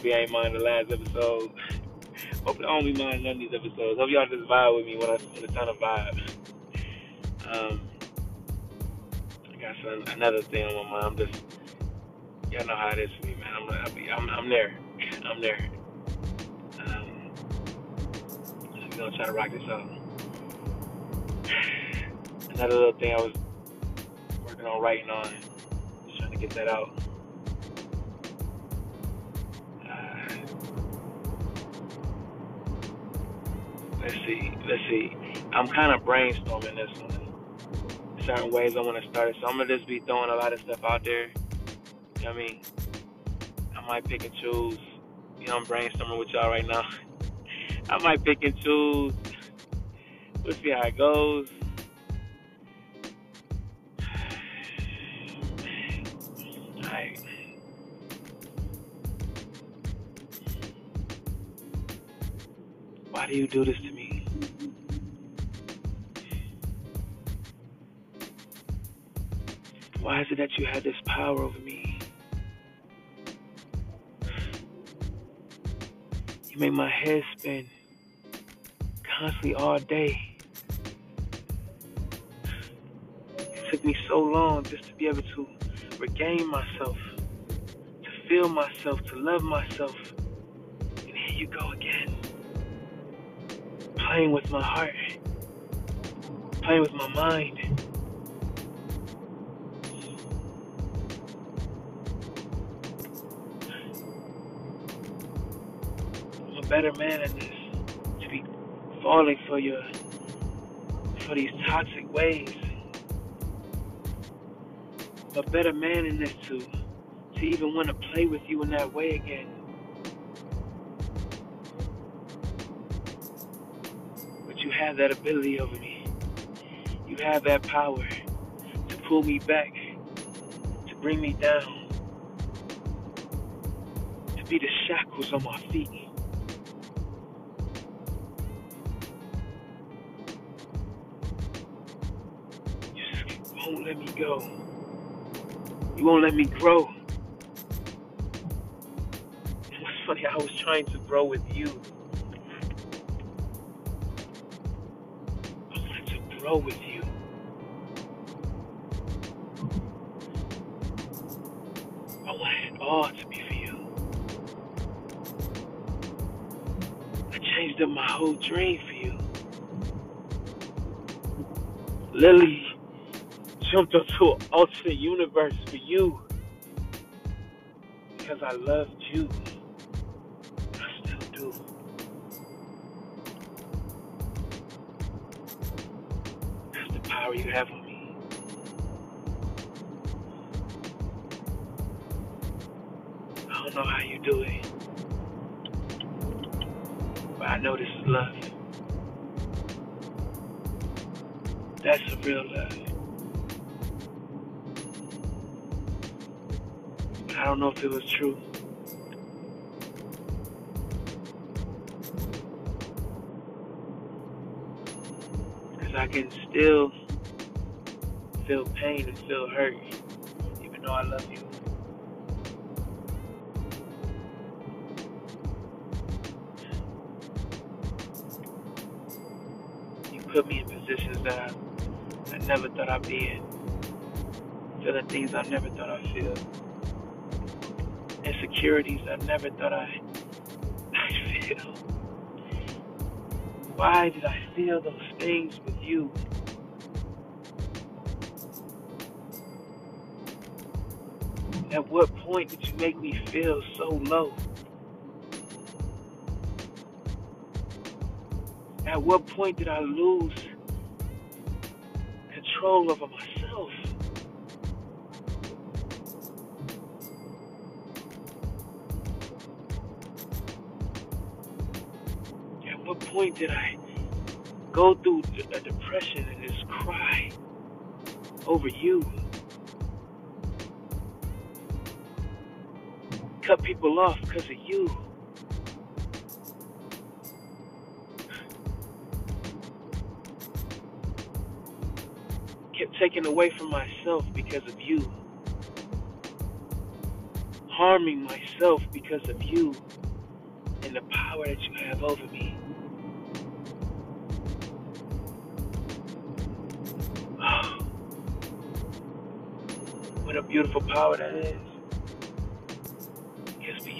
Hope you ain't mind the last episode. Hope I don't be mind none of these episodes. Hope y'all just vibe with me when I when it's time to vibe. Um, I got some, another thing on my mind. I'm just y'all know how it is for me, man. I'm I'm I'm, I'm there. I'm there. Um, we're gonna try to rock this out. Another little thing I was working on writing on, just trying to get that out. Let's see, let's see. I'm kind of brainstorming this one. Certain ways I want to start it, so I'm gonna just be throwing a lot of stuff out there. You know what I mean? I might pick and choose. You know, I'm brainstorming with y'all right now. I might pick and choose. We'll see how it goes. Why do you do this to me? Why is it that you have this power over me? You make my head spin constantly all day. It took me so long just to be able to regain myself, to feel myself, to love myself. And here you go again. Playing with my heart, playing with my mind. I'm a better man in this to be falling for your for these toxic ways. I'm a better man in this to to even want to play with you in that way again. Have that ability over me. You have that power to pull me back, to bring me down, to be the shackles on my feet. You just won't let me go. You won't let me grow. And What's funny, I was trying to grow with you. Grow with you. I wanted it all to be for you. I changed up my whole dream for you. Lily jumped onto an alternate universe for you because I loved you. You have on me. I don't know how you do it, but I know this is love. That's a real love. But I don't know if it was true. I can still feel pain and feel hurt, even though I love you. You put me in positions that I, I never thought I'd be in. Feeling things I never thought I'd feel. Insecurities I never thought I, I'd feel. Why did I feel those things with you? At what point did you make me feel so low? At what point did I lose control over myself? At what point did I go through a depression and just cry over you? Cut people off because of you. Kept taken away from myself because of you. Harming myself because of you. And the power that you have over me. What a beautiful power that is.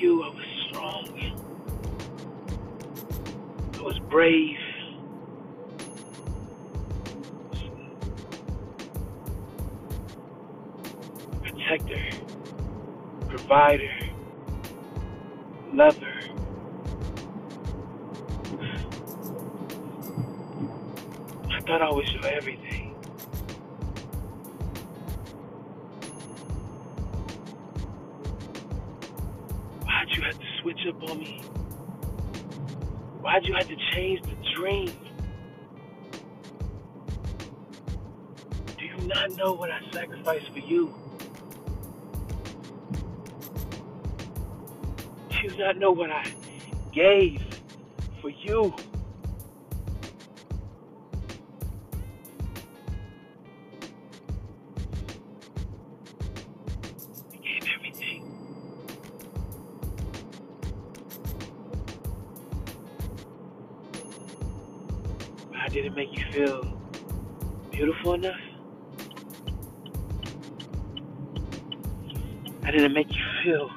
You, I was strong. I was brave. Protector, provider, lover. I thought I was your everything. On me? Why'd you have to change the dream? Do you not know what I sacrificed for you? Do you not know what I gave for you? Didn't make you feel beautiful enough. I didn't make you feel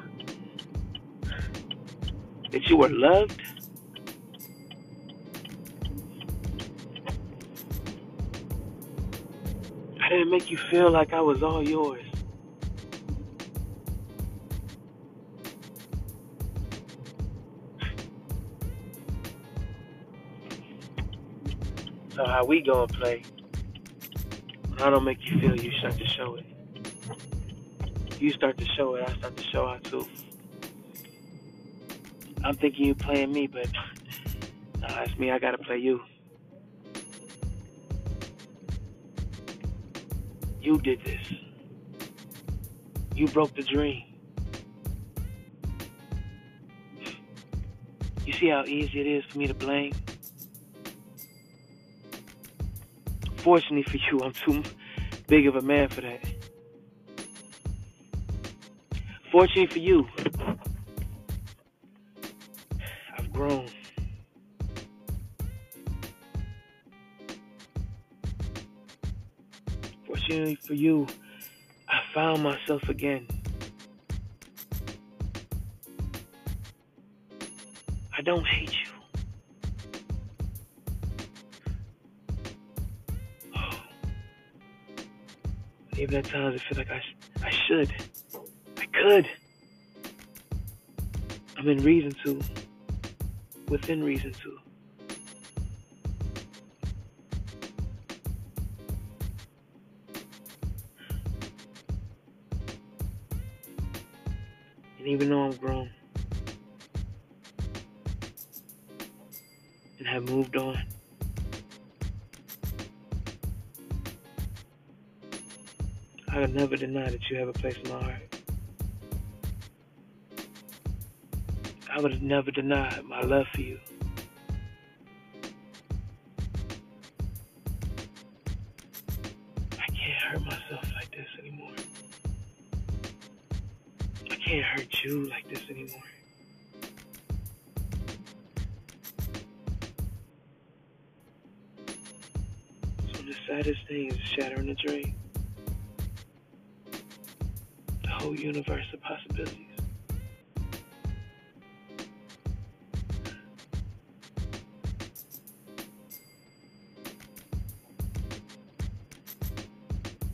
that you were loved. I didn't make you feel like I was all yours. So how we gonna play? I don't make you feel, you start to show it. You start to show it, I start to show out too. I'm thinking you playing me, but nah, it's me. I gotta play you. You did this. You broke the dream. You see how easy it is for me to blame? Fortunately for you, I'm too big of a man for that. Fortunately for you, I've grown. Fortunately for you, I found myself again. I don't hate you. Even at times I feel like I, I should. I could. I'm in reason to. Within reason to. And even though I'm grown and have moved on, I never deny that you have a place in my heart. I would never deny my love for you. I can't hurt myself like this anymore. I can't hurt you like this anymore. So the saddest thing is shattering a dream. Whole universe of possibilities.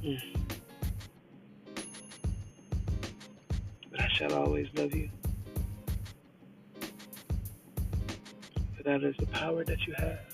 Mm. But I shall always love you. For that is the power that you have.